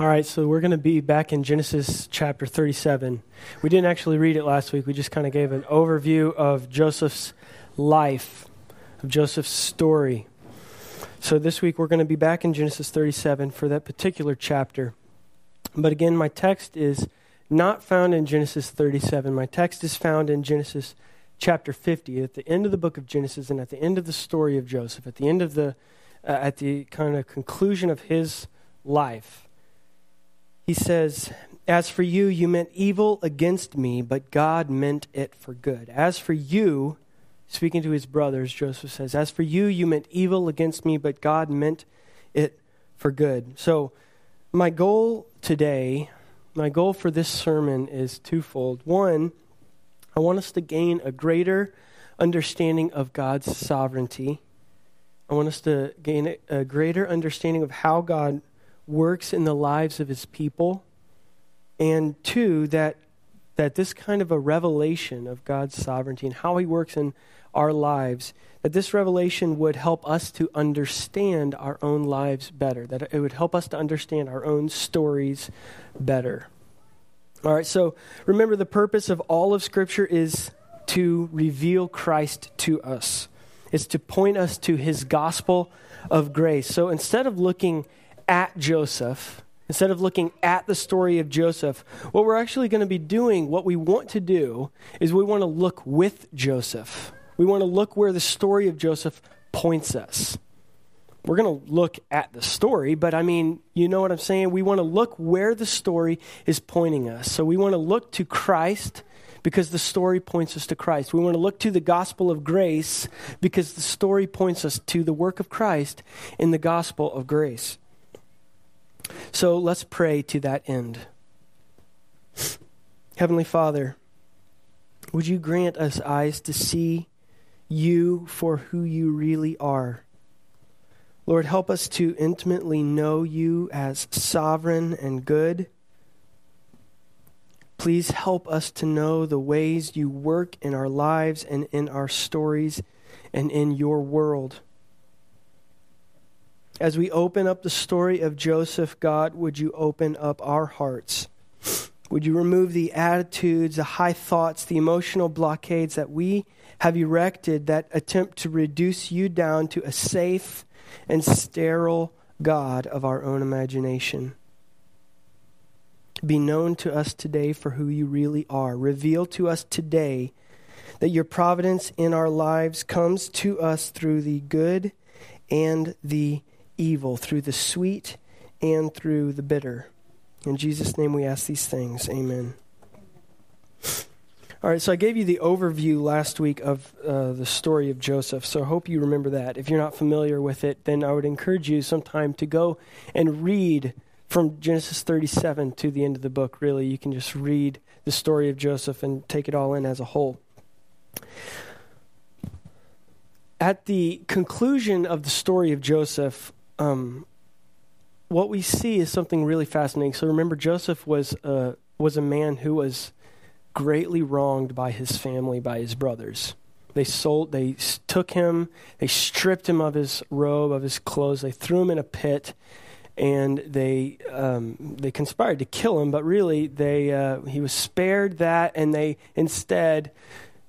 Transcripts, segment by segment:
All right, so we're going to be back in Genesis chapter 37. We didn't actually read it last week. We just kind of gave an overview of Joseph's life, of Joseph's story. So this week we're going to be back in Genesis 37 for that particular chapter. But again, my text is not found in Genesis 37. My text is found in Genesis chapter 50, at the end of the book of Genesis and at the end of the story of Joseph, at the end of the, uh, at the kind of conclusion of his life. He says, As for you, you meant evil against me, but God meant it for good. As for you, speaking to his brothers, Joseph says, As for you, you meant evil against me, but God meant it for good. So, my goal today, my goal for this sermon is twofold. One, I want us to gain a greater understanding of God's sovereignty. I want us to gain a greater understanding of how God works in the lives of his people. And two, that, that this kind of a revelation of God's sovereignty and how he works in our lives, that this revelation would help us to understand our own lives better, that it would help us to understand our own stories better. All right, so remember the purpose of all of Scripture is to reveal Christ to us, it's to point us to his gospel of grace. So instead of looking at Joseph, instead of looking at the story of Joseph, what we're actually going to be doing, what we want to do, is we want to look with Joseph. We want to look where the story of Joseph points us. We're going to look at the story, but I mean, you know what I'm saying? We want to look where the story is pointing us. So we want to look to Christ because the story points us to Christ. We want to look to the gospel of grace because the story points us to the work of Christ in the gospel of grace. So let's pray to that end. Heavenly Father, would you grant us eyes to see you for who you really are? Lord, help us to intimately know you as sovereign and good. Please help us to know the ways you work in our lives and in our stories and in your world as we open up the story of Joseph, God, would you open up our hearts? Would you remove the attitudes, the high thoughts, the emotional blockades that we have erected that attempt to reduce you down to a safe and sterile God of our own imagination? Be known to us today for who you really are. Reveal to us today that your providence in our lives comes to us through the good and the evil, through the sweet and through the bitter. In Jesus' name we ask these things. Amen. All right, so I gave you the overview last week of uh, the story of Joseph, so I hope you remember that. If you're not familiar with it, then I would encourage you sometime to go and read from Genesis 37 to the end of the book, really. You can just read the story of Joseph and take it all in as a whole at the conclusion of the story of Joseph, um, what we see is something really fascinating. So remember, Joseph was a, was a man who was greatly wronged by his family, by his brothers. They sold, they took him, they stripped him of his robe, of his clothes, they threw him in a pit, and they um, they conspired to kill him. But really, they uh, he was spared that, and they instead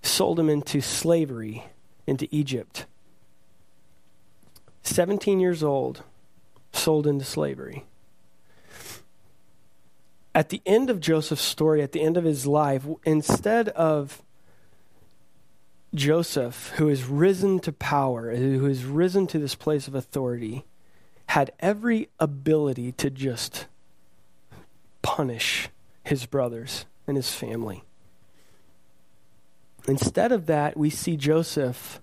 sold him into slavery into Egypt. 17 years old, sold into slavery. At the end of Joseph's story, at the end of his life, instead of Joseph, who has risen to power, uh, who has risen to this place of authority, had every ability to just punish his brothers and his family. Instead of that, we see Joseph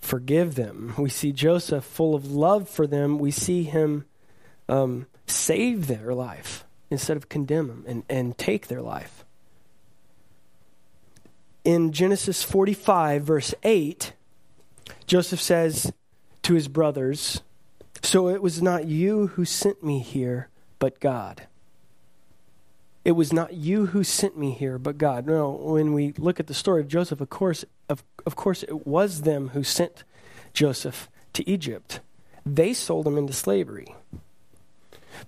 forgive them. We see Joseph full of love for them. We see him um, save their life instead of condemn them and, and take their life. In Genesis 45, verse 8, Joseph says to his brothers, So it was not you who sent me here, but God. It was not you who sent me here, but God. No, when we look at the story of Joseph, of course, of, of course, it was them who sent Joseph to Egypt. They sold him into slavery.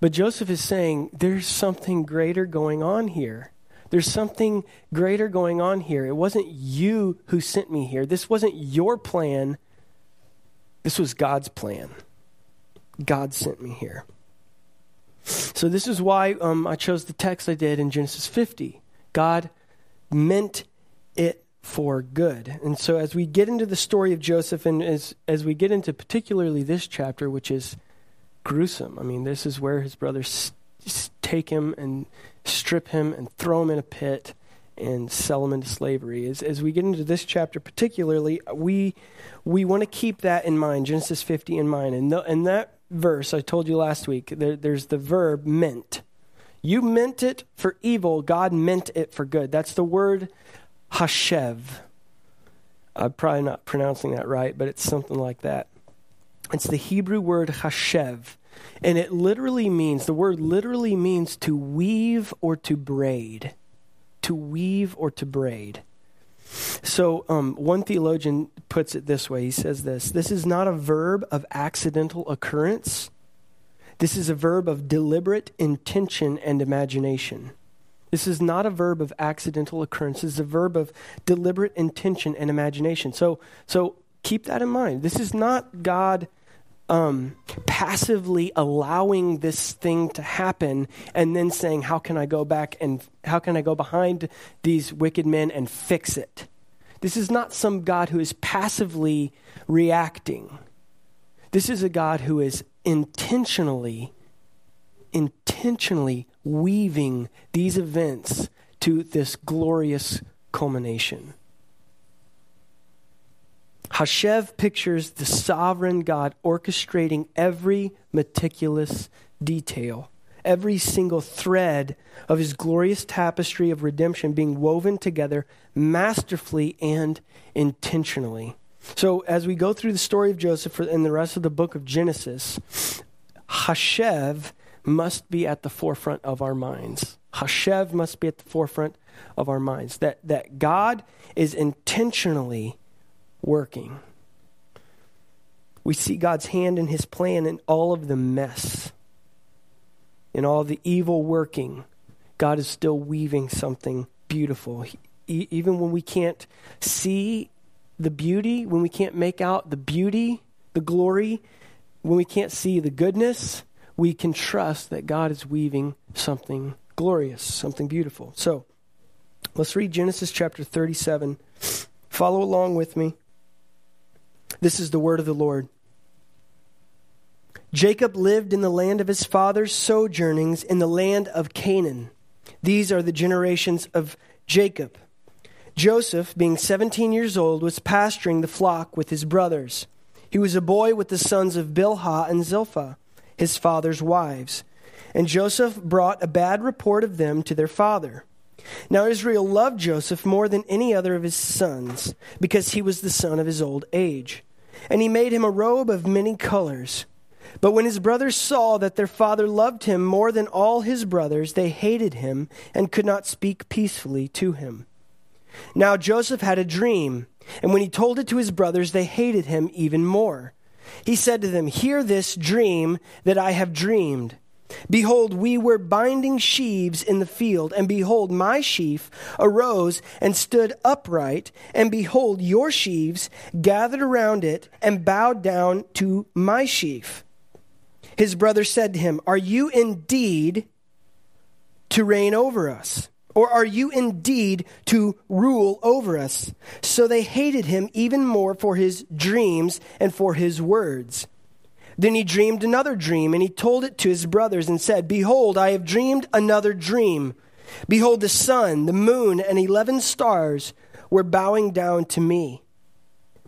But Joseph is saying there's something greater going on here. There's something greater going on here. It wasn't you who sent me here. This wasn't your plan. This was God's plan. God sent me here. So, this is why um, I chose the text I did in Genesis 50. God meant it for good. And so, as we get into the story of Joseph, and as, as we get into particularly this chapter, which is gruesome, I mean, this is where his brothers take him and strip him and throw him in a pit and sell him into slavery. As, as we get into this chapter particularly, we, we want to keep that in mind, Genesis 50 in mind. And, the, and that verse, I told you last week, there, there's the verb meant. You meant it for evil, God meant it for good. That's the word hashev. I'm probably not pronouncing that right, but it's something like that. It's the Hebrew word hashev. And it literally means, the word literally means to weave or to braid. To weave or to braid. So, um, one theologian puts it this way he says this This is not a verb of accidental occurrence, this is a verb of deliberate intention and imagination. This is not a verb of accidental occurrence. This is a verb of deliberate intention and imagination. So, so keep that in mind. This is not God um, passively allowing this thing to happen and then saying, How can I go back and how can I go behind these wicked men and fix it? This is not some God who is passively reacting. This is a God who is intentionally, intentionally weaving these events to this glorious culmination. Hashev pictures the sovereign God orchestrating every meticulous detail, every single thread of his glorious tapestry of redemption being woven together masterfully and intentionally. So, as we go through the story of Joseph and the rest of the book of Genesis, Hashev must be at the forefront of our minds. Hashev must be at the forefront of our minds. That, that God is intentionally working. We see God's hand in his plan in all of the mess, in all the evil working. God is still weaving something beautiful. He, even when we can't see the beauty, when we can't make out the beauty, the glory, when we can't see the goodness, we can trust that God is weaving something glorious, something beautiful. So, let's read Genesis chapter 37. Follow along with me. This is the word of the Lord. Jacob lived in the land of his father's sojournings in the land of Canaan. These are the generations of Jacob. Joseph, being 17 years old, was pasturing the flock with his brothers. He was a boy with the sons of Bilhah and Zilpah, his father's wives. And Joseph brought a bad report of them to their father. Now Israel loved Joseph more than any other of his sons, because he was the son of his old age. And he made him a robe of many colors. But when his brothers saw that their father loved him more than all his brothers, they hated him and could not speak peacefully to him. Now Joseph had a dream, and when he told it to his brothers, they hated him even more. He said to them, Hear this dream that I have dreamed. Behold, we were binding sheaves in the field, and behold, my sheaf arose and stood upright, and behold, your sheaves gathered around it and bowed down to my sheaf. His brother said to him, Are you indeed to reign over us? Or are you indeed to rule over us? So they hated him even more for his dreams and for his words. Then he dreamed another dream, and he told it to his brothers and said, Behold, I have dreamed another dream. Behold, the sun, the moon, and eleven stars were bowing down to me.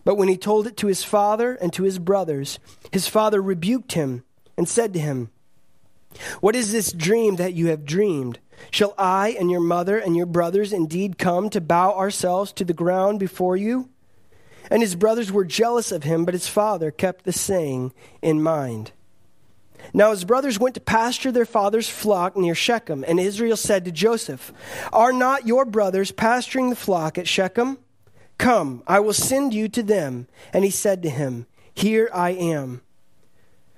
But when he told it to his father and to his brothers, his father rebuked him and said to him, What is this dream that you have dreamed? Shall I and your mother and your brothers indeed come to bow ourselves to the ground before you? And his brothers were jealous of him, but his father kept the saying in mind. Now his brothers went to pasture their father's flock near Shechem, and Israel said to Joseph, Are not your brothers pasturing the flock at Shechem? Come, I will send you to them. And he said to him, Here I am.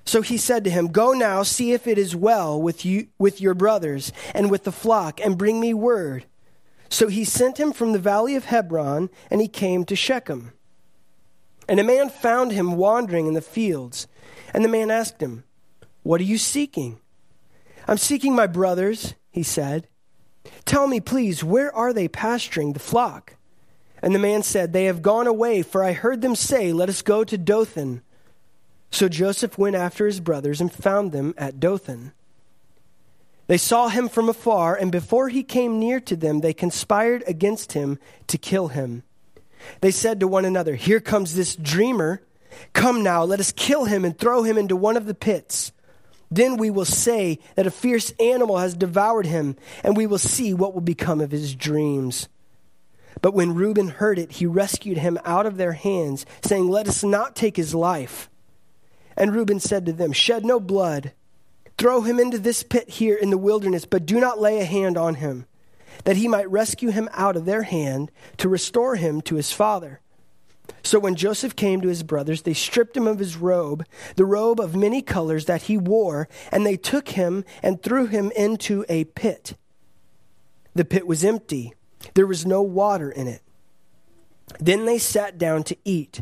So he said to him, Go now, see if it is well with you with your brothers and with the flock, and bring me word. So he sent him from the valley of Hebron, and he came to Shechem. And a man found him wandering in the fields. And the man asked him, What are you seeking? I'm seeking my brothers, he said. Tell me, please, where are they pasturing the flock? And the man said, They have gone away, for I heard them say, Let us go to Dothan. So Joseph went after his brothers and found them at Dothan. They saw him from afar, and before he came near to them, they conspired against him to kill him. They said to one another, Here comes this dreamer. Come now, let us kill him and throw him into one of the pits. Then we will say that a fierce animal has devoured him, and we will see what will become of his dreams. But when Reuben heard it, he rescued him out of their hands, saying, Let us not take his life. And Reuben said to them, Shed no blood. Throw him into this pit here in the wilderness, but do not lay a hand on him, that he might rescue him out of their hand to restore him to his father. So when Joseph came to his brothers, they stripped him of his robe, the robe of many colors that he wore, and they took him and threw him into a pit. The pit was empty, there was no water in it. Then they sat down to eat.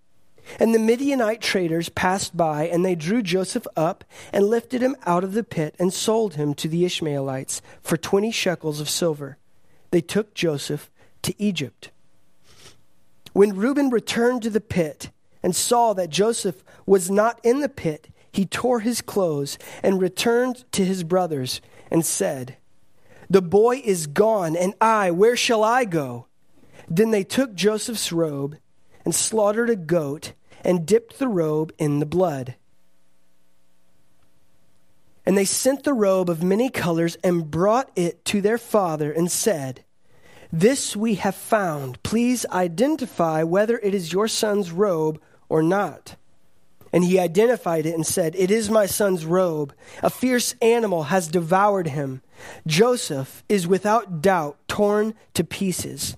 And the Midianite traders passed by, and they drew Joseph up and lifted him out of the pit and sold him to the Ishmaelites for twenty shekels of silver. They took Joseph to Egypt. When Reuben returned to the pit and saw that Joseph was not in the pit, he tore his clothes and returned to his brothers and said, The boy is gone, and I, where shall I go? Then they took Joseph's robe and slaughtered a goat and dipped the robe in the blood. And they sent the robe of many colors and brought it to their father and said, This we have found. Please identify whether it is your son's robe or not. And he identified it and said, It is my son's robe. A fierce animal has devoured him. Joseph is without doubt torn to pieces.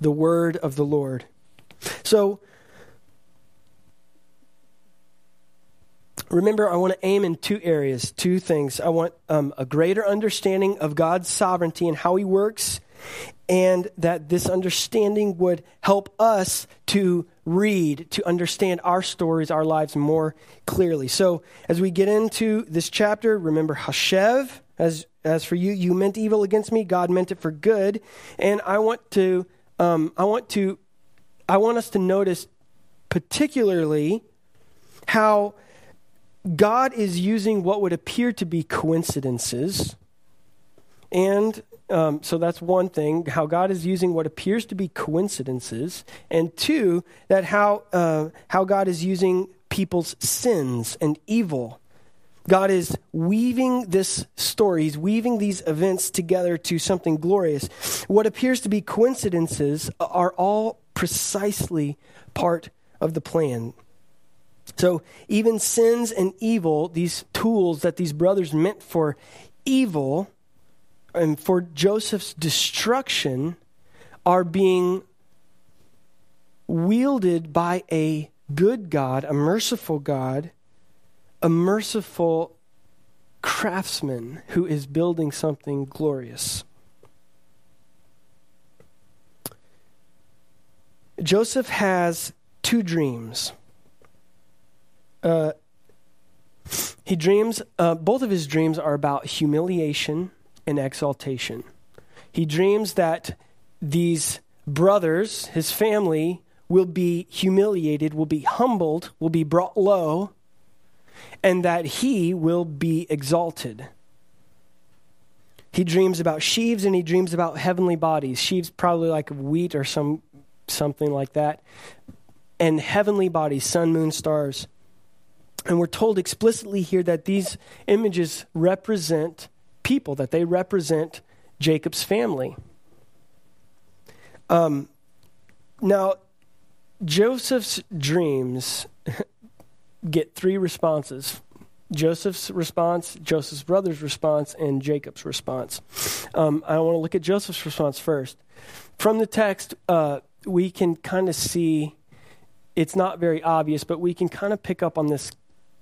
the word of the Lord. So, remember, I want to aim in two areas, two things. I want um, a greater understanding of God's sovereignty and how He works, and that this understanding would help us to read, to understand our stories, our lives more clearly. So, as we get into this chapter, remember Hashev. As, as for you, you meant evil against me, God meant it for good. And I want to um, I want to I want us to notice particularly how God is using what would appear to be coincidences. And um, so that's one thing, how God is using what appears to be coincidences. And two, that how, uh, how God is using people's sins and evil God is weaving this story, He's weaving these events together to something glorious. What appears to be coincidences are all precisely part of the plan. So, even sins and evil, these tools that these brothers meant for evil and for Joseph's destruction, are being wielded by a good God, a merciful God a merciful craftsman who is building something glorious. Joseph has two dreams. Uh, he dreams, uh, both of his dreams are about humiliation and exaltation. He dreams that these brothers, his family, will be humiliated, will be humbled, will be brought low, and that he will be exalted. He dreams about sheaves and he dreams about heavenly bodies. Sheaves probably like wheat or some something like that. And heavenly bodies, sun, moon, stars. And we're told explicitly here that these images represent people, that they represent Jacob's family. Um, now, Joseph's dreams get three responses Joseph's response, Joseph's brother's response, and Jacob's response. Um, I want to look at Joseph's response first. From the text, uh, we can kind of see it's not very obvious, but we can kind of pick up on this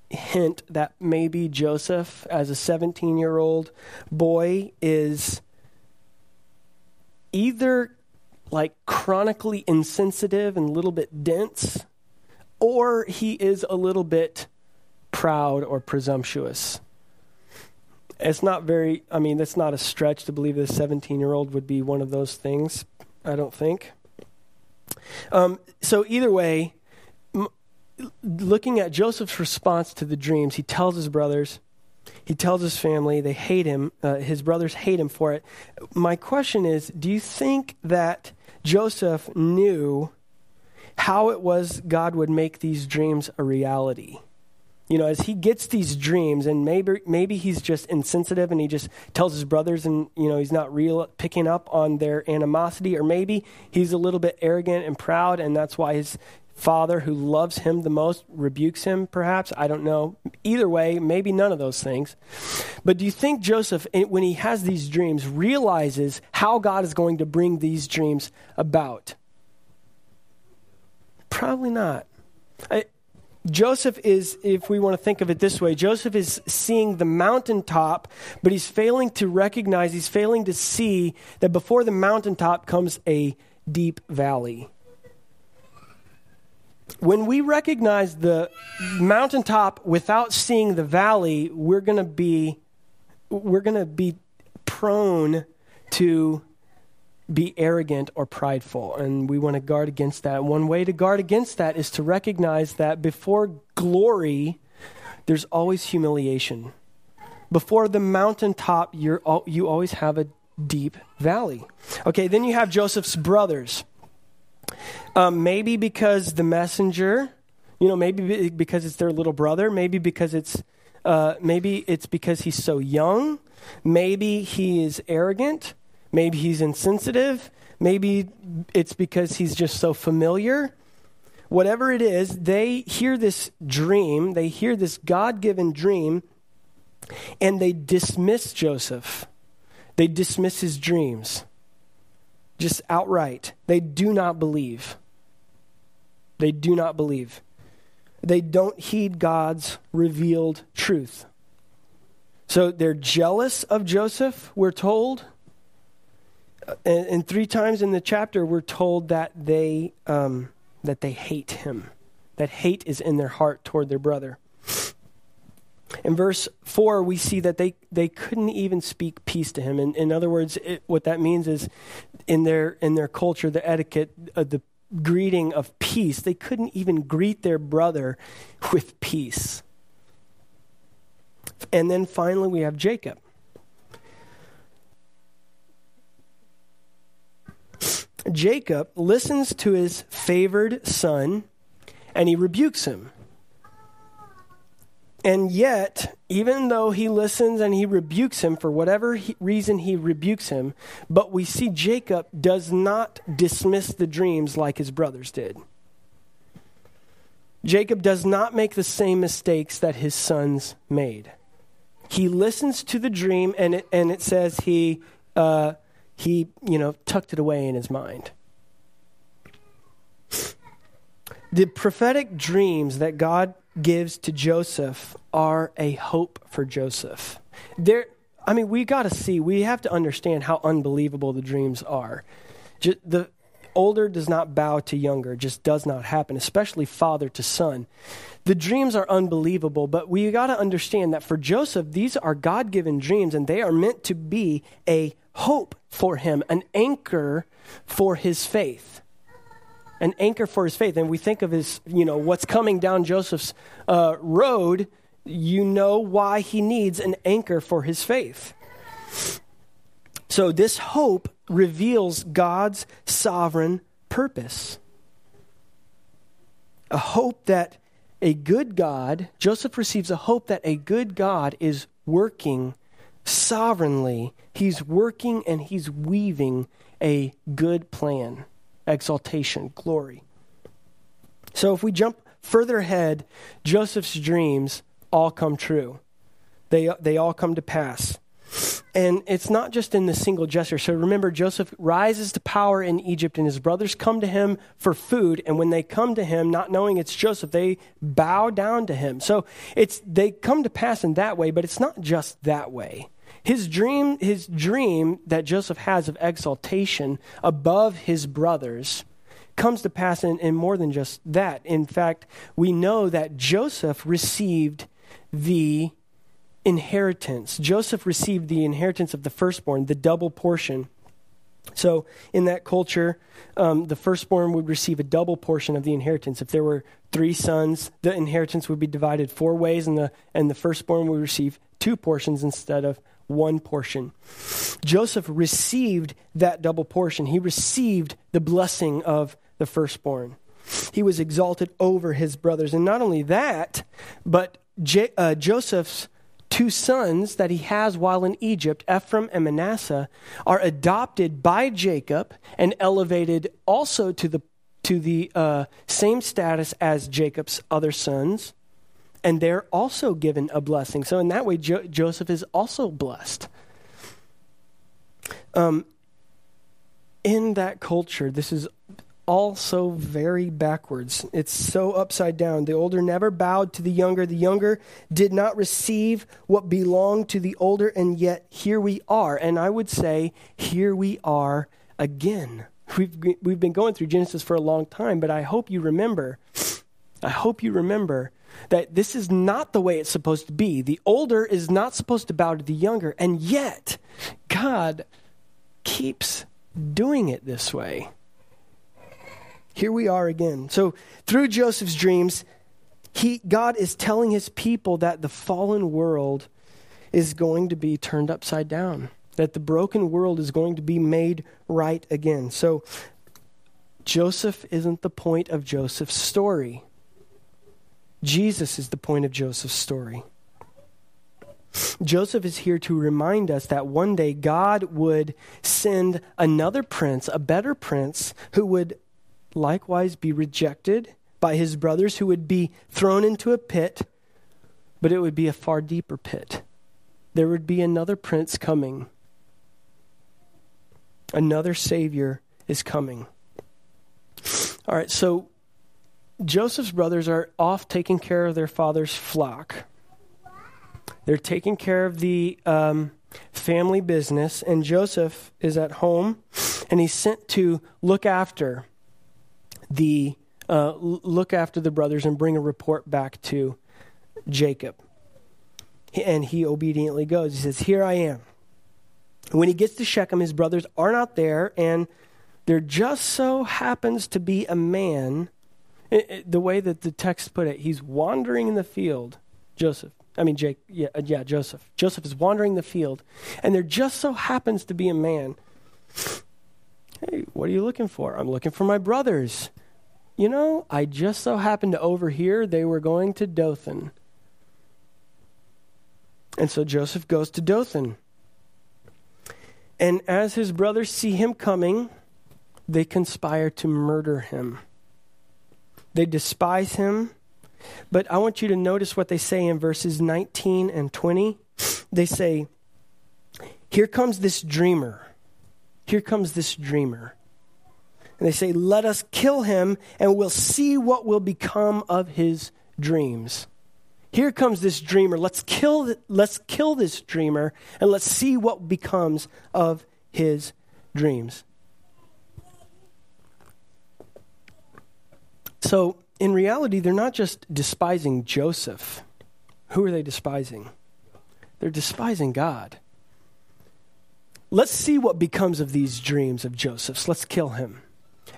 hint that maybe Joseph, as a 17 year old boy, is either like chronically insensitive and a little bit dense, or he is a little bit proud or presumptuous. It's not very, I mean, it's not a stretch to believe this 17 year old would be one of those things, I don't think. Um, so, either way, m- looking at Joseph's response to the dreams, he tells his brothers, he tells his family, they hate him, uh, his brothers hate him for it. My question is do you think that Joseph knew how it was God would make these dreams a reality? you know, as he gets these dreams, and maybe maybe he's just insensitive, and he just tells his brothers, and you know, he's not real picking up on their animosity, or maybe he's a little bit arrogant and proud, and that's why his father, who loves him the most, rebukes him. Perhaps I don't know. Either way, maybe none of those things. But do you think Joseph, when he has these dreams, realizes how God is going to bring these dreams about? Probably not. I, Joseph is, if we want to think of it this way, Joseph is seeing the mountaintop, but he's failing to recognize, he's failing to see that before the mountaintop comes a deep valley. When we recognize the mountaintop without seeing the valley, we're going to be we're going to be prone to be arrogant or prideful. And we want to guard against that. One way to guard against that is to recognize that before glory, there's always humiliation. Before the mountaintop, you're, you always have a deep valley. Okay, then you have Joseph's brothers. Um, maybe because the messenger, you know, maybe because it's their little brother, maybe because it's, uh, maybe it's because he's so young, maybe he is arrogant, Maybe he's insensitive. Maybe it's because he's just so familiar. Whatever it is, they hear this dream, they hear this God given dream, and they dismiss Joseph. They dismiss his dreams just outright. They do not believe. They do not believe. They don't heed God's revealed truth. So they're jealous of Joseph, we're told and, and, three times in the chapter, we're told that they um, that they hate him. That hate is in their heart toward their brother. In verse 4, we see that they, they couldn't even speak peace to him. In, in other words, it, what that means is in their, in their culture, the etiquette, uh, the greeting of peace, they couldn't even greet their brother with peace. And then finally, we have Jacob. Jacob listens to his favored son and he rebukes him. And yet, even though he listens and he rebukes him for whatever he, reason he rebukes him, but we see Jacob does not dismiss the dreams like his brothers did. Jacob does not make the same mistakes that his sons made. He listens to the dream, and it, and it says he uh, he, you know, tucked it away in his mind. The prophetic dreams that God gives to Joseph are a hope for Joseph. There, I mean, we got to see, we have to understand how unbelievable the dreams are. Just the, older does not bow to younger. Just does not happen, especially father to son. The dreams are unbelievable, but we got to understand that for Joseph, these are God given dreams, and they are meant to be a hope for him, an anchor for his faith. An anchor for his faith. And we think of his, you know, what's coming down Joseph's uh, road, you know why he needs an anchor for his faith. So this hope reveals God's sovereign purpose. A hope that a good God, Joseph receives a hope that a good God is working sovereignly. He's working and he's weaving a good plan, exaltation, glory. So if we jump further ahead, Joseph's dreams all come true. They, they all come to pass. And it's not just in the single gesture. So remember, Joseph rises to power in Egypt, and his brothers come to him for food. And when they come to him, not knowing it's Joseph, they bow down to him. So it's they come to pass in that way, but it's not just that way. His dream, his dream that Joseph has of exaltation above his brothers comes to pass in, in more than just that. In fact, we know that Joseph received the inheritance. Joseph received the inheritance of the firstborn, the double portion. So, in that culture, um, the firstborn would receive a double portion of the inheritance. If there were three sons, the inheritance would be divided four ways, and the, and the firstborn would receive two portions instead of one portion. Joseph received that double portion. He received the blessing of the firstborn. He was exalted over his brothers. And not only that, but J- uh, Joseph's two sons that he has while in Egypt, Ephraim and Manasseh, are adopted by Jacob and elevated also to the, to the uh, same status as Jacob's other sons. And they're also given a blessing. So, in that way, jo- Joseph is also blessed. Um, in that culture, this is also very backwards. It's so upside down. The older never bowed to the younger. The younger did not receive what belonged to the older, and yet here we are. And I would say, here we are again. We've, we've been going through Genesis for a long time, but I hope you remember, I hope you remember that this is not the way it's supposed to be. The older is not supposed to bow to the younger, and yet God keeps doing it this way here we are again. So, through Joseph's dreams, he, God is telling his people that the fallen world is going to be turned upside down, that the broken world is going to be made right again. So, Joseph isn't the point of Joseph's story. Jesus is the point of Joseph's story. Joseph is here to remind us that one day God would send another prince, a better prince, who would likewise be rejected by his brothers, who would be thrown into a pit, but it would be a far deeper pit. There would be another prince coming. Another Savior is coming. All right, so Joseph's brothers are off taking care of their father's flock. They're taking care of the um, family business, and Joseph is at home, and he's sent to look after the uh, look after the brothers and bring a report back to Jacob. And he obediently goes. He says, Here I am. When he gets to Shechem, his brothers are not there, and there just so happens to be a man. It, it, the way that the text put it, he's wandering in the field. Joseph, I mean, Jake, yeah, uh, yeah, Joseph. Joseph is wandering the field, and there just so happens to be a man Hey, what are you looking for? I'm looking for my brothers. You know, I just so happened to overhear they were going to Dothan. And so Joseph goes to Dothan. And as his brothers see him coming, they conspire to murder him. They despise him. But I want you to notice what they say in verses 19 and 20. They say, Here comes this dreamer here comes this dreamer. And they say, Let us kill him, and we'll see what will become of his dreams. Here comes this dreamer. Let's kill, let's kill this dreamer, and let's see what becomes of his dreams. So, in reality, they're not just despising Joseph. Who are they despising? They're despising God. Let's see what becomes of these dreams of Joseph's. Let's kill him.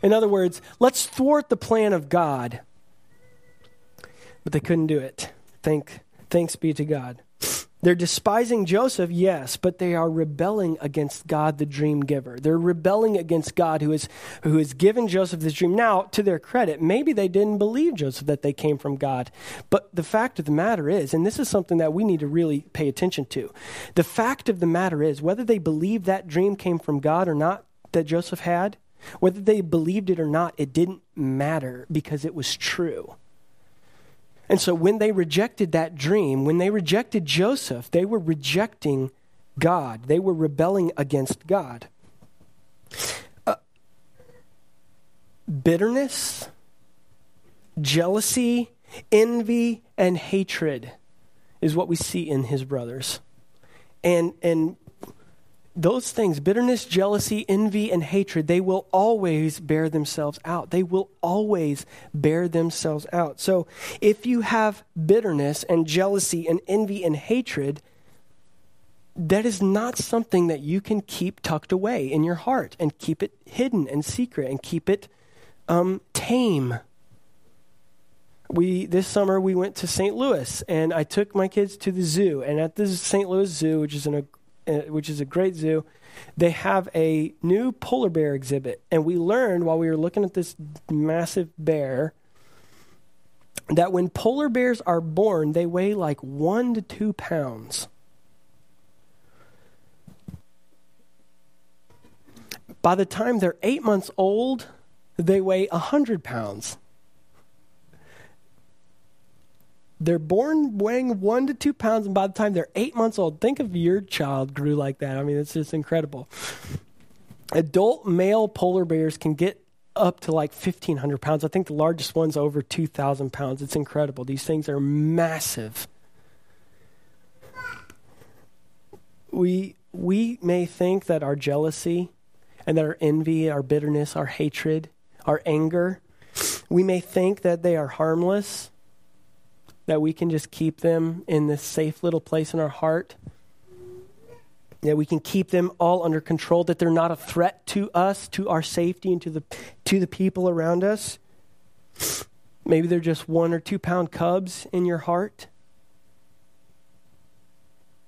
In other words, let's thwart the plan of God. But they couldn't do it. Thank, thanks be to God. They're despising Joseph, yes, but they are rebelling against God, the dream giver. They're rebelling against God who, is, who has given Joseph this dream. Now, to their credit, maybe they didn't believe Joseph that they came from God. But the fact of the matter is, and this is something that we need to really pay attention to the fact of the matter is, whether they believe that dream came from God or not that Joseph had, whether they believed it or not, it didn't matter because it was true. And so when they rejected that dream, when they rejected Joseph, they were rejecting God. They were rebelling against God. Uh, bitterness, jealousy, envy, and hatred is what we see in his brothers. And, and those things bitterness, jealousy, envy, and hatred they will always bear themselves out. They will always bear themselves out. So if you have bitterness and jealousy and envy and hatred, that is not something that you can keep tucked away in your heart and keep it hidden and secret and keep it um, tame. We this summer we went to St. Louis and I took my kids to the zoo and at the St. Louis Zoo, which is in a Uh, which is a great zoo, they have a new polar bear exhibit. And we learned while we were looking at this massive bear that when polar bears are born, they weigh like one to two pounds. By the time they're eight months old, they weigh 100 pounds. They're born weighing one to two pounds, and by the time they're eight months old, think of your child grew like that. I mean, it's just incredible. Adult male polar bears can get up to like 1,500 pounds. I think the largest one's over 2,000 pounds. It's incredible. These things are massive. We, we may think that our jealousy and that our envy, our bitterness, our hatred, our anger, we may think that they are harmless that we can just keep them in this safe little place in our heart. That we can keep them all under control, that they're not a threat to us, to our safety, and to the, to the people around us. Maybe they're just one or two pound cubs in your heart.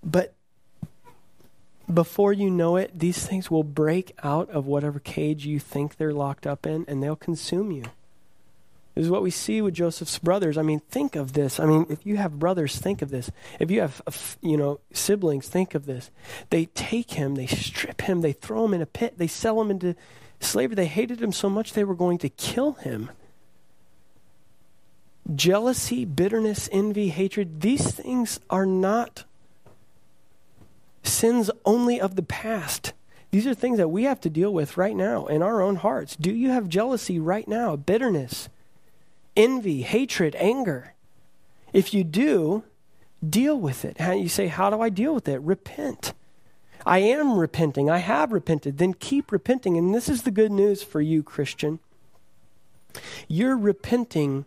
But before you know it, these things will break out of whatever cage you think they're locked up in, and they'll consume you. Is what we see with Joseph's brothers. I mean, think of this. I mean, if you have brothers, think of this. If you have, you know, siblings, think of this. They take him, they strip him, they throw him in a pit, they sell him into slavery. They hated him so much they were going to kill him. Jealousy, bitterness, envy, hatred, these things are not sins only of the past. These are things that we have to deal with right now in our own hearts. Do you have jealousy right now? Bitterness? Envy, hatred, anger. If you do, deal with it. You say, How do I deal with it? Repent. I am repenting. I have repented. Then keep repenting. And this is the good news for you, Christian. Your repenting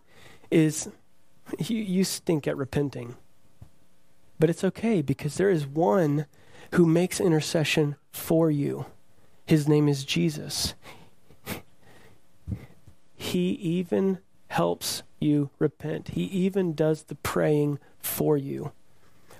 is, you, you stink at repenting. But it's okay because there is one who makes intercession for you. His name is Jesus. He even helps you repent. He even does the praying for you.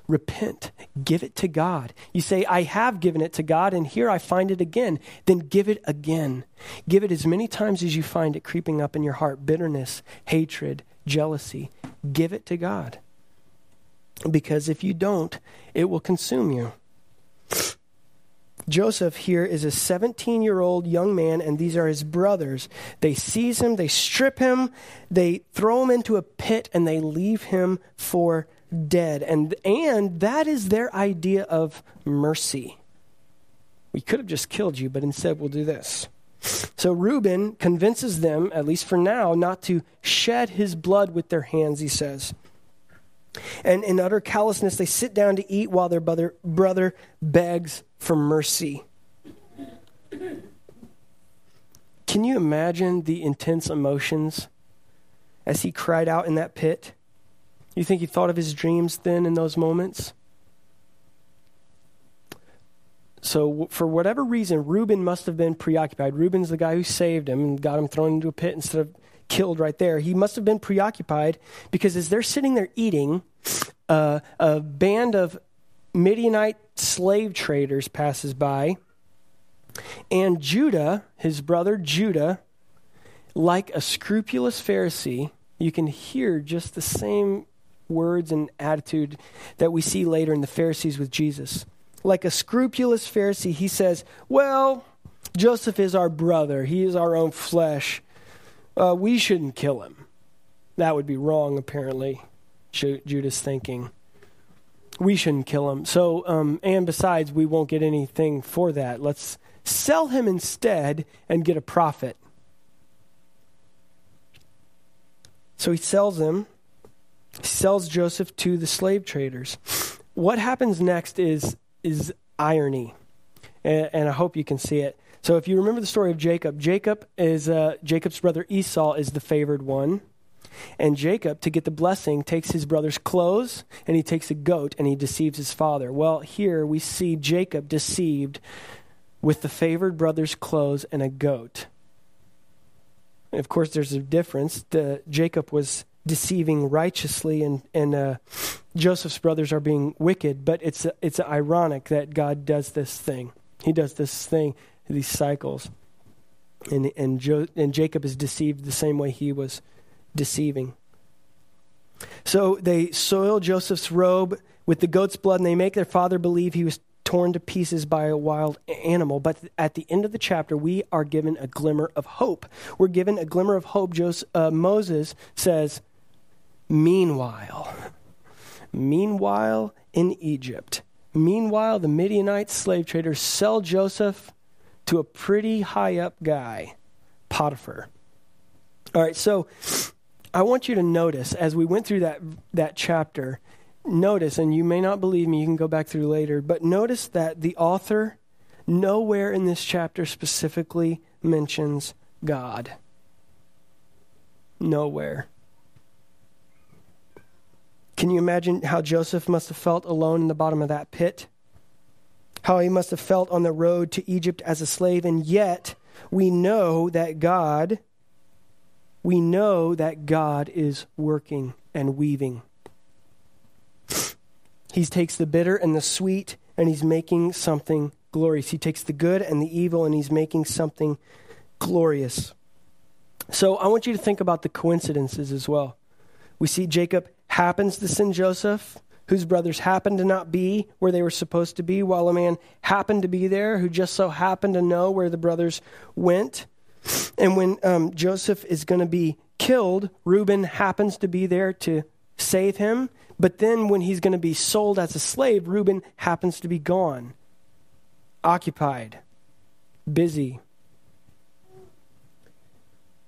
Repent. Give it to God. You say, I have given it to God, and here I find it again. Then give it again. Give it as many times as you find it creeping up in your heart bitterness, hatred, jealousy. Give it to God. Because if you don't, it will consume you. Joseph here is a 17 year old young man, and these are his brothers. They seize him, they strip him, they throw him into a pit, and they leave him for dead. And, and that is their idea of mercy. We could have just killed you, but instead we'll do this. So Reuben convinces them, at least for now, not to shed his blood with their hands, he says. And in utter callousness, they sit down to eat while their brother, brother begs for mercy. Can you imagine the intense emotions as he cried out in that pit? You think he thought of his dreams then in those moments? So, for whatever reason, Reuben must have been preoccupied. Reuben's the guy who saved him and got him thrown into a pit instead of killed right there. He must have been preoccupied because as they're sitting there eating, uh, a band of Midianite slave traders passes by. And Judah, his brother Judah, like a scrupulous Pharisee, you can hear just the same words and attitude that we see later in the Pharisees with Jesus. Like a scrupulous Pharisee, he says, Well, Joseph is our brother, he is our own flesh. Uh, we shouldn't kill him. That would be wrong, apparently, Judah's thinking. We shouldn't kill him. So, um, and besides, we won't get anything for that. Let's sell him instead and get a profit. So he sells him, he sells Joseph to the slave traders. What happens next is, is irony, and, and I hope you can see it. So if you remember the story of Jacob, Jacob is uh, Jacob's brother Esau is the favored one. And Jacob, to get the blessing, takes his brother's clothes and he takes a goat and he deceives his father. Well, here we see Jacob deceived with the favored brother's clothes and a goat. And of course, there's a difference. The, Jacob was deceiving righteously, and, and uh, Joseph's brothers are being wicked, but it's, it's ironic that God does this thing. He does this thing these cycles. And, and, jo- and Jacob is deceived the same way he was deceiving. So they soil Joseph's robe with the goat's blood, and they make their father believe he was torn to pieces by a wild animal. But at the end of the chapter, we are given a glimmer of hope. We're given a glimmer of hope. Joseph, uh, Moses says, Meanwhile, meanwhile in Egypt, meanwhile the Midianite slave traders sell Joseph to a pretty high up guy, Potiphar. All right, so I want you to notice as we went through that that chapter, notice, and you may not believe me, you can go back through later, but notice that the author nowhere in this chapter specifically mentions God. Nowhere. Can you imagine how Joseph must have felt alone in the bottom of that pit? How he must have felt on the road to Egypt as a slave, and yet we know that God, we know that God is working and weaving. He takes the bitter and the sweet, and he's making something glorious. He takes the good and the evil, and he's making something glorious. So I want you to think about the coincidences as well. We see Jacob happens to send Joseph whose brothers happened to not be where they were supposed to be, while a man happened to be there who just so happened to know where the brothers went. And when um, Joseph is going to be killed, Reuben happens to be there to save him. But then when he's going to be sold as a slave, Reuben happens to be gone, occupied, busy.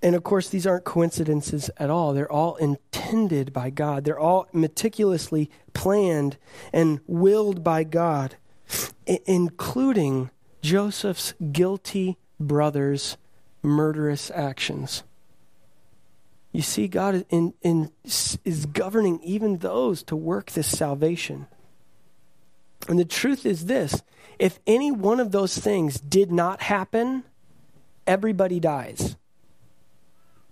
And of course, these aren't coincidences at all. They're all intended by God, they're all meticulously planned and willed by God, I- including Joseph's guilty brother's murderous actions. You see, God in, in, is governing even those to work this salvation. And the truth is this if any one of those things did not happen, everybody dies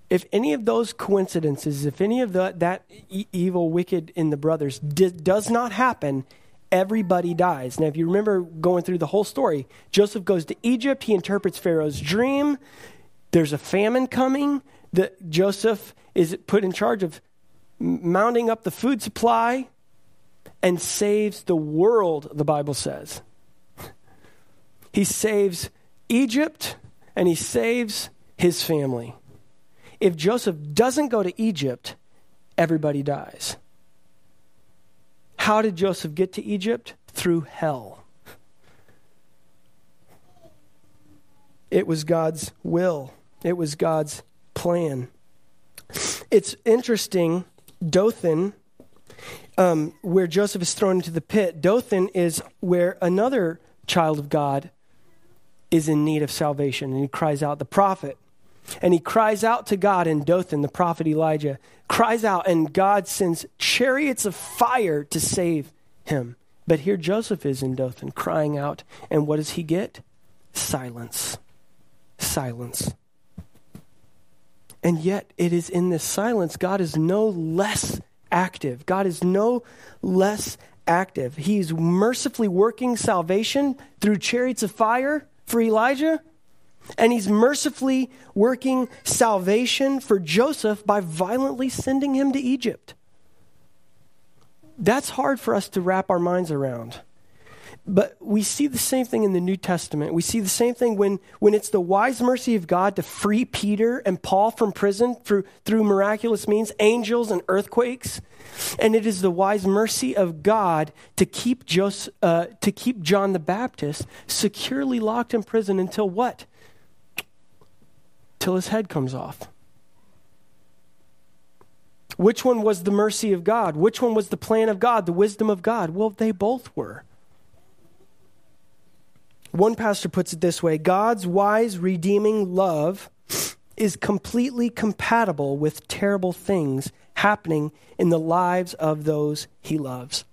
if any of those coincidences, if any of the, that e- evil, wicked in the brothers d- does not happen, everybody dies. Now, if you remember going through the whole story, Joseph goes to Egypt, he interprets Pharaoh's dream. There's a famine coming. The, Joseph is put in charge of mounting up the food supply and saves the world, the Bible says. He saves Egypt and he saves his family if Joseph doesn't go to Egypt, everybody dies. How did Joseph get to Egypt? Through hell. It was God's will, it was God's plan. It's interesting, Dothan, um, where Joseph is thrown into the pit, Dothan is where another child of God is in need of salvation, and he cries out, the prophet And he cries out to God, and Dothan, the prophet Elijah, cries out, and God sends chariots of fire to save him. But here Joseph is in Dothan crying out, and what does he get? Silence. Silence. And yet, it is in this silence, God is no less active. God is no less active. He's mercifully working salvation through chariots of fire for Elijah, and he's mercifully working salvation for Joseph by violently sending him to Egypt. That's hard for us to wrap our minds around. But we see the same thing in the New Testament. We see the same thing when, when it's the wise mercy of God to free Peter and Paul from prison through, through miraculous means, angels and earthquakes. And it is the wise mercy of God to keep, Joseph, uh, to keep John the Baptist securely locked in prison until what? Till his head comes off. Which one was the mercy of God? Which one was the plan of God, the wisdom of God? Well, they both were. One pastor puts it this way God's wise, redeeming love is completely compatible with terrible things happening in the lives of those he loves.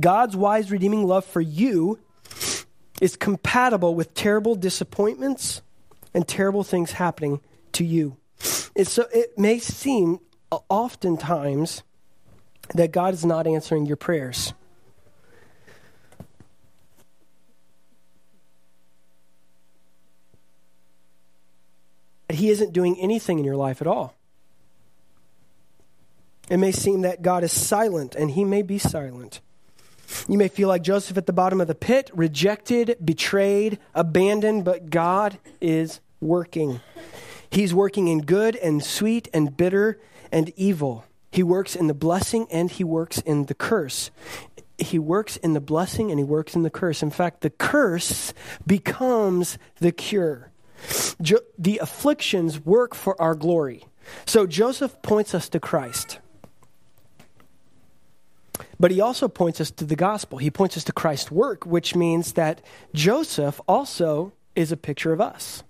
God's wise, redeeming love for you is compatible with terrible disappointments and terrible things happening to you. So it may seem oftentimes that God is not answering your prayers. He isn't doing anything in your life at all. It may seem that God is silent, and He may be silent. You may feel like Joseph at the bottom of the pit, rejected, betrayed, abandoned, but God is working. He's working in good and sweet and bitter and evil. He works in the blessing and he works in the curse. He works in the blessing and he works in the curse. In fact, the curse becomes the cure. Jo- the afflictions work for our glory. So Joseph points us to Christ. But he also points us to the gospel. He points us to Christ's work, which means that Joseph also is a picture of us.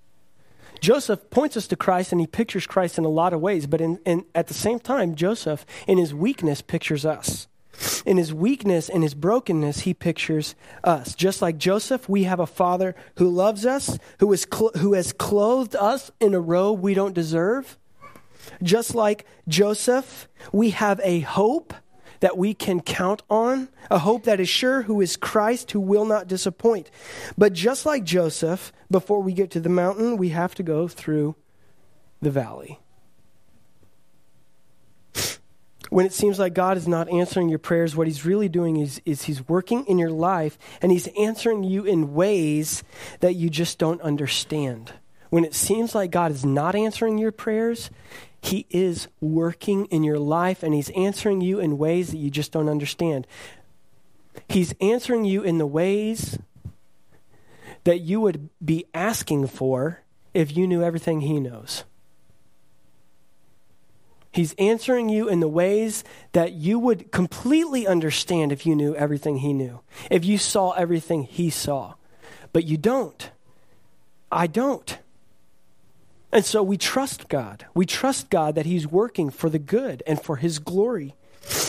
Joseph points us to Christ and he pictures Christ in a lot of ways, but in, in, at the same time, Joseph, in his weakness, pictures us. In his weakness in his brokenness, he pictures us. Just like Joseph, we have a father who loves us, who, is cl- who has clothed us in a robe we don't deserve. Just like Joseph, we have a hope that we can count on, a hope that is sure, who is Christ, who will not disappoint. But just like Joseph, before we get to the mountain, we have to go through the valley. when it seems like God is not answering your prayers, what He's really doing is, is He's working in your life and He's answering you in ways that you just don't understand. When it seems like God is not answering your prayers, He is working in your life and He's answering you in ways that you just don't understand. He's answering you in the ways that you would be asking for if you knew everything He knows. He's answering you in the ways that you would completely understand if you knew everything he knew, if you saw everything he saw. But you don't. I don't. And so we trust God. We trust God that he's working for the good and for his glory,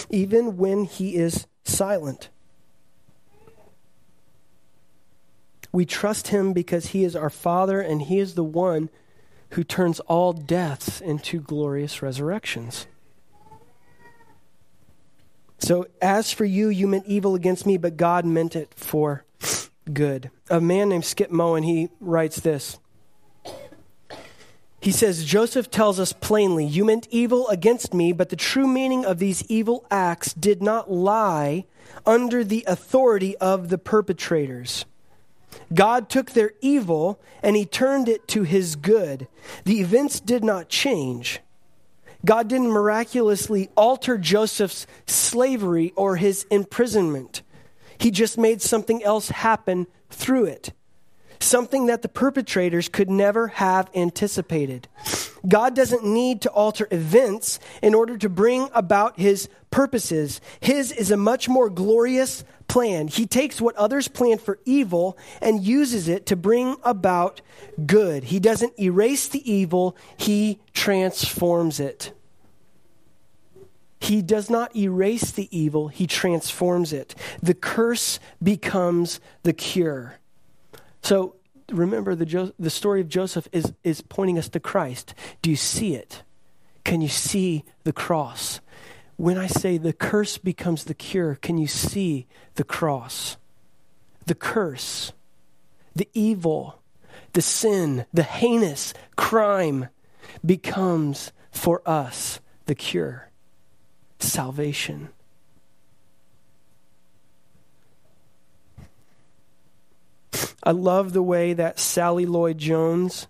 even when he is silent. We trust him because he is our Father and he is the one who turns all deaths into glorious resurrections. So, as for you, you meant evil against me, but God meant it for good. A man named Skip Moen, he writes this. He says, Joseph tells us plainly, You meant evil against me, but the true meaning of these evil acts did not lie under the authority of the perpetrators. God took their evil and he turned it to his good. The events did not change. God didn't miraculously alter Joseph's slavery or his imprisonment. He just made something else happen through it, something that the perpetrators could never have anticipated. God doesn't need to alter events in order to bring about his purposes. His is a much more glorious plan. He takes what others plan for evil and uses it to bring about good. He doesn't erase the evil, he transforms it. He does not erase the evil, he transforms it. The curse becomes the cure. So remember, the, jo- the story of Joseph is, is pointing us to Christ. Do you see it? Can you see the cross? When I say the curse becomes the cure, can you see the cross? The curse, the evil, the sin, the heinous crime becomes for us the cure salvation. I love the way that Sally Lloyd Jones,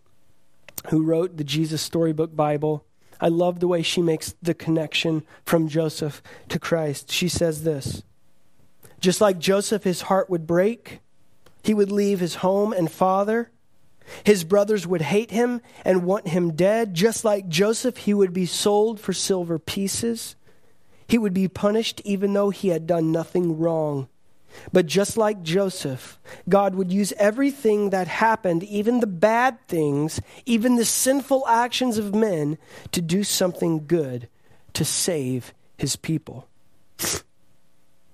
who wrote the Jesus Storybook Bible, I love the way she makes the connection from Joseph to Christ. She says this Just like Joseph, his heart would break, he would leave his home and father. His brothers would hate him and want him dead. Just like Joseph, he would be sold for silver pieces. He would be punished even though he had done nothing wrong. But just like Joseph, God would use everything that happened, even the bad things, even the sinful actions of men, to do something good to save his people.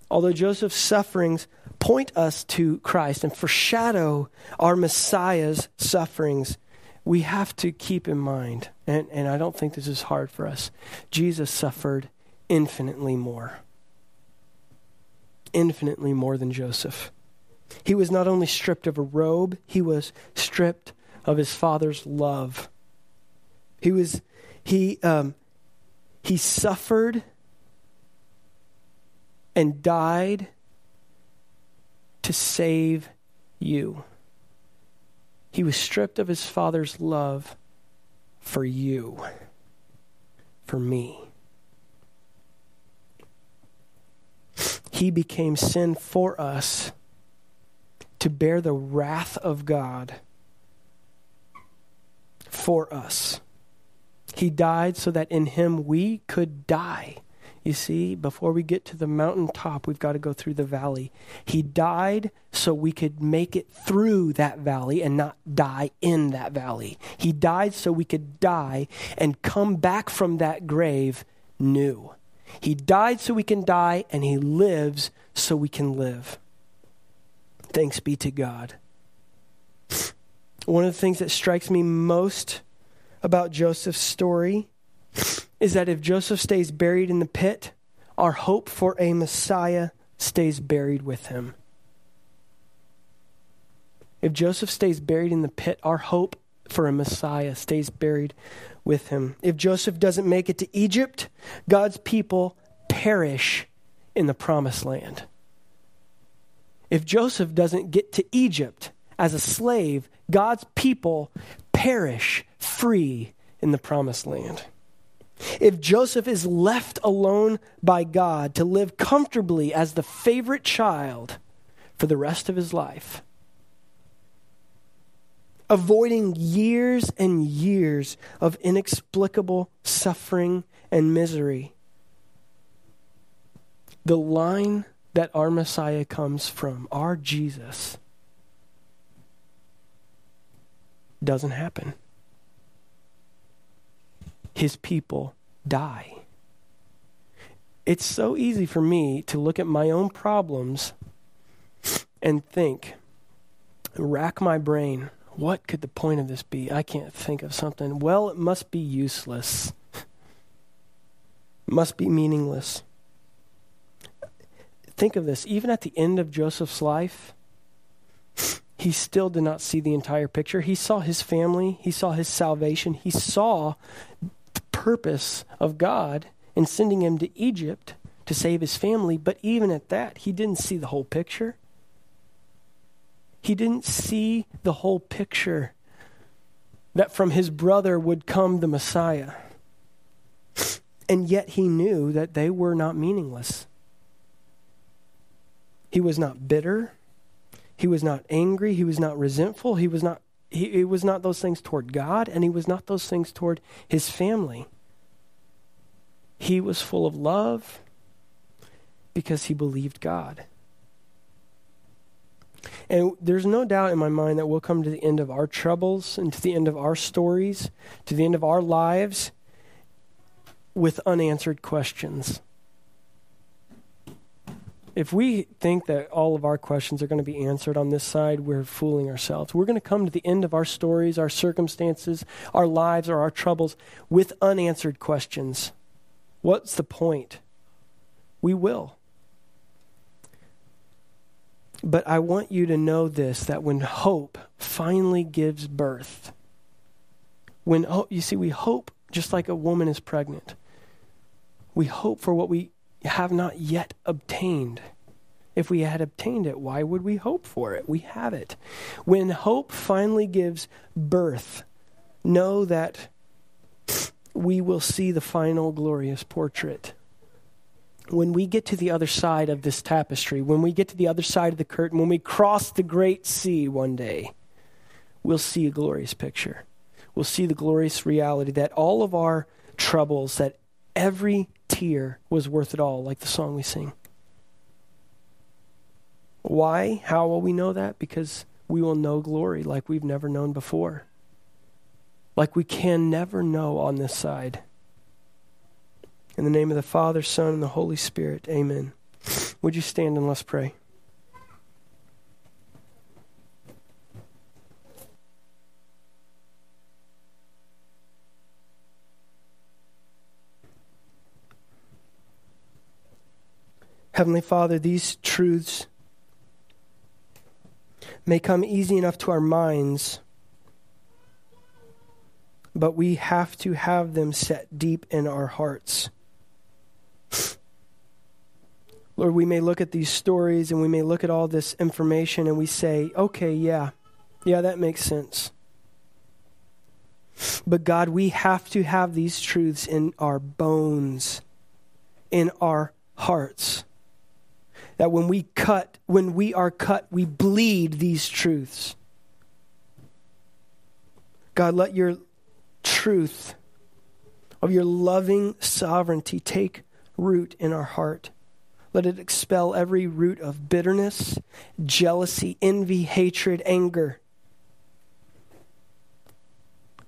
Although Joseph's sufferings point us to Christ and foreshadow our Messiah's sufferings, we have to keep in mind, and, and I don't think this is hard for us, Jesus suffered infinitely more infinitely more than Joseph. He was not only stripped of a robe, he was stripped of his father's love. He was he um, he suffered and died to save you. He was stripped of his father's love for you, for me. He became sin for us to bear the wrath of God for us. He died so that in him we could die. You see, before we get to the mountaintop, we've got to go through the valley. He died so we could make it through that valley and not die in that valley. He died so we could die and come back from that grave new. He died so we can die, and He lives so we can live. Thanks be to God. One of the things that strikes me most about Joseph's story is that if Joseph stays buried in the pit, our hope for a Messiah stays buried with him. If Joseph stays buried in the pit, our hope for a Messiah stays buried with him. If Joseph doesn't make it to Egypt, God's people perish in the promised land. If Joseph doesn't get to Egypt as a slave, God's people perish free in the promised land. If Joseph is left alone by God to live comfortably as the favorite child for the rest of his life, avoiding years and years of inexplicable suffering and misery. The line that our Messiah comes from, our Jesus, doesn't happen. His people die. It's so easy for me to look at my own problems and think, rack my brain what could the point of this be? I can't think of something. Well, it must be useless, must be meaningless. Think of this even at the end of Joseph's life, he still did not see the entire picture. He saw his family, he saw his salvation, he saw the purpose of God in sending him to Egypt to save his family, but even at that, he didn't see the whole picture. He didn't see the whole picture that from his brother would come the Messiah. And yet he knew that they were not meaningless. He was not bitter. He was not angry. He was not resentful. He was not he, it was not those things toward God, and he was not those things toward his family. He was full of love because he believed God. And there's no doubt in my mind that we'll come to the end of our troubles and to the end of our stories, to the end of our lives with unanswered questions. If we think that all of our questions are going to be answered on this side, we're fooling ourselves. We're going to come to the end of our stories, our circumstances, our lives, or our troubles with unanswered questions. What's the point? We will. But I want you to know this that when hope finally gives birth, when oh, you see, we hope just like a woman is pregnant. We hope for what we have not yet obtained. If we had obtained it, why would we hope for it? We have it. When hope finally gives birth, know that we will see the final glorious portrait when we get to the other side of this tapestry, when we get to the other side of the curtain, when we cross the great sea one day, we'll see a glorious picture. We'll see the glorious reality that all of our troubles, that every tear was worth it all, like the song we sing. Why? How will we know that? Because we will know glory like we've never known before, like we can never know on this side. In the name of the Father, Son, and the Holy Spirit, amen. Would you stand and let's pray? Heavenly Father, these truths may come easy enough to our minds, but we have to have them set deep in our hearts. Lord, we may look at these stories and we may look at all this information and we say, okay, yeah, yeah, that makes sense. But God, we have to have these truths in our bones, in our hearts. That when we cut, when we are cut, we bleed these truths. God, let your truth of your loving sovereignty take root in our heart. Let it expel every root of bitterness, jealousy, envy, hatred, anger.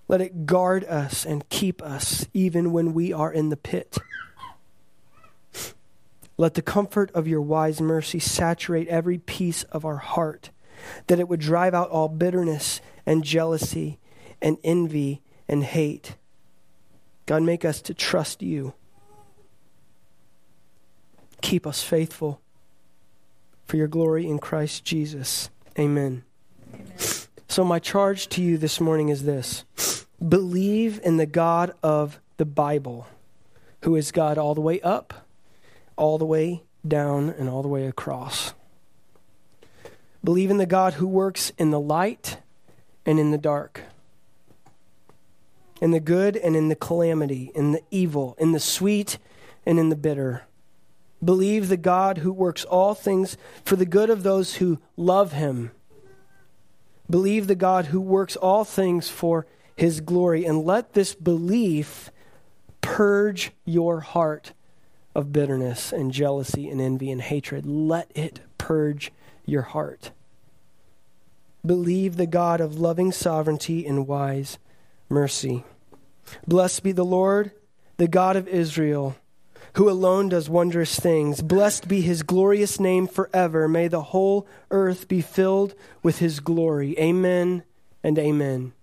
Let it guard us and keep us even when we are in the pit. Let the comfort of your wise mercy saturate every piece of our heart, that it would drive out all bitterness and jealousy and envy and hate. God, make us to trust you keep us faithful for your glory in Christ Jesus. Amen. Amen. So, my charge to you this morning is this believe in the God of the Bible, who is God all the way up, all the way down, and all the way across. Believe in the God who works in the light and in the dark, in the good and in the calamity, in the evil, in the sweet and in the bitter. Believe the God who works all things for the good of those who love him. Believe the God who works all things for his glory. And let this belief purge your heart of bitterness and jealousy and envy and hatred. Let it purge your heart. Believe the God of loving sovereignty and wise mercy. Blessed be the Lord, the God of Israel who alone does wondrous things. Blessed be his glorious name forever. May the whole earth be filled with his glory. Amen and amen.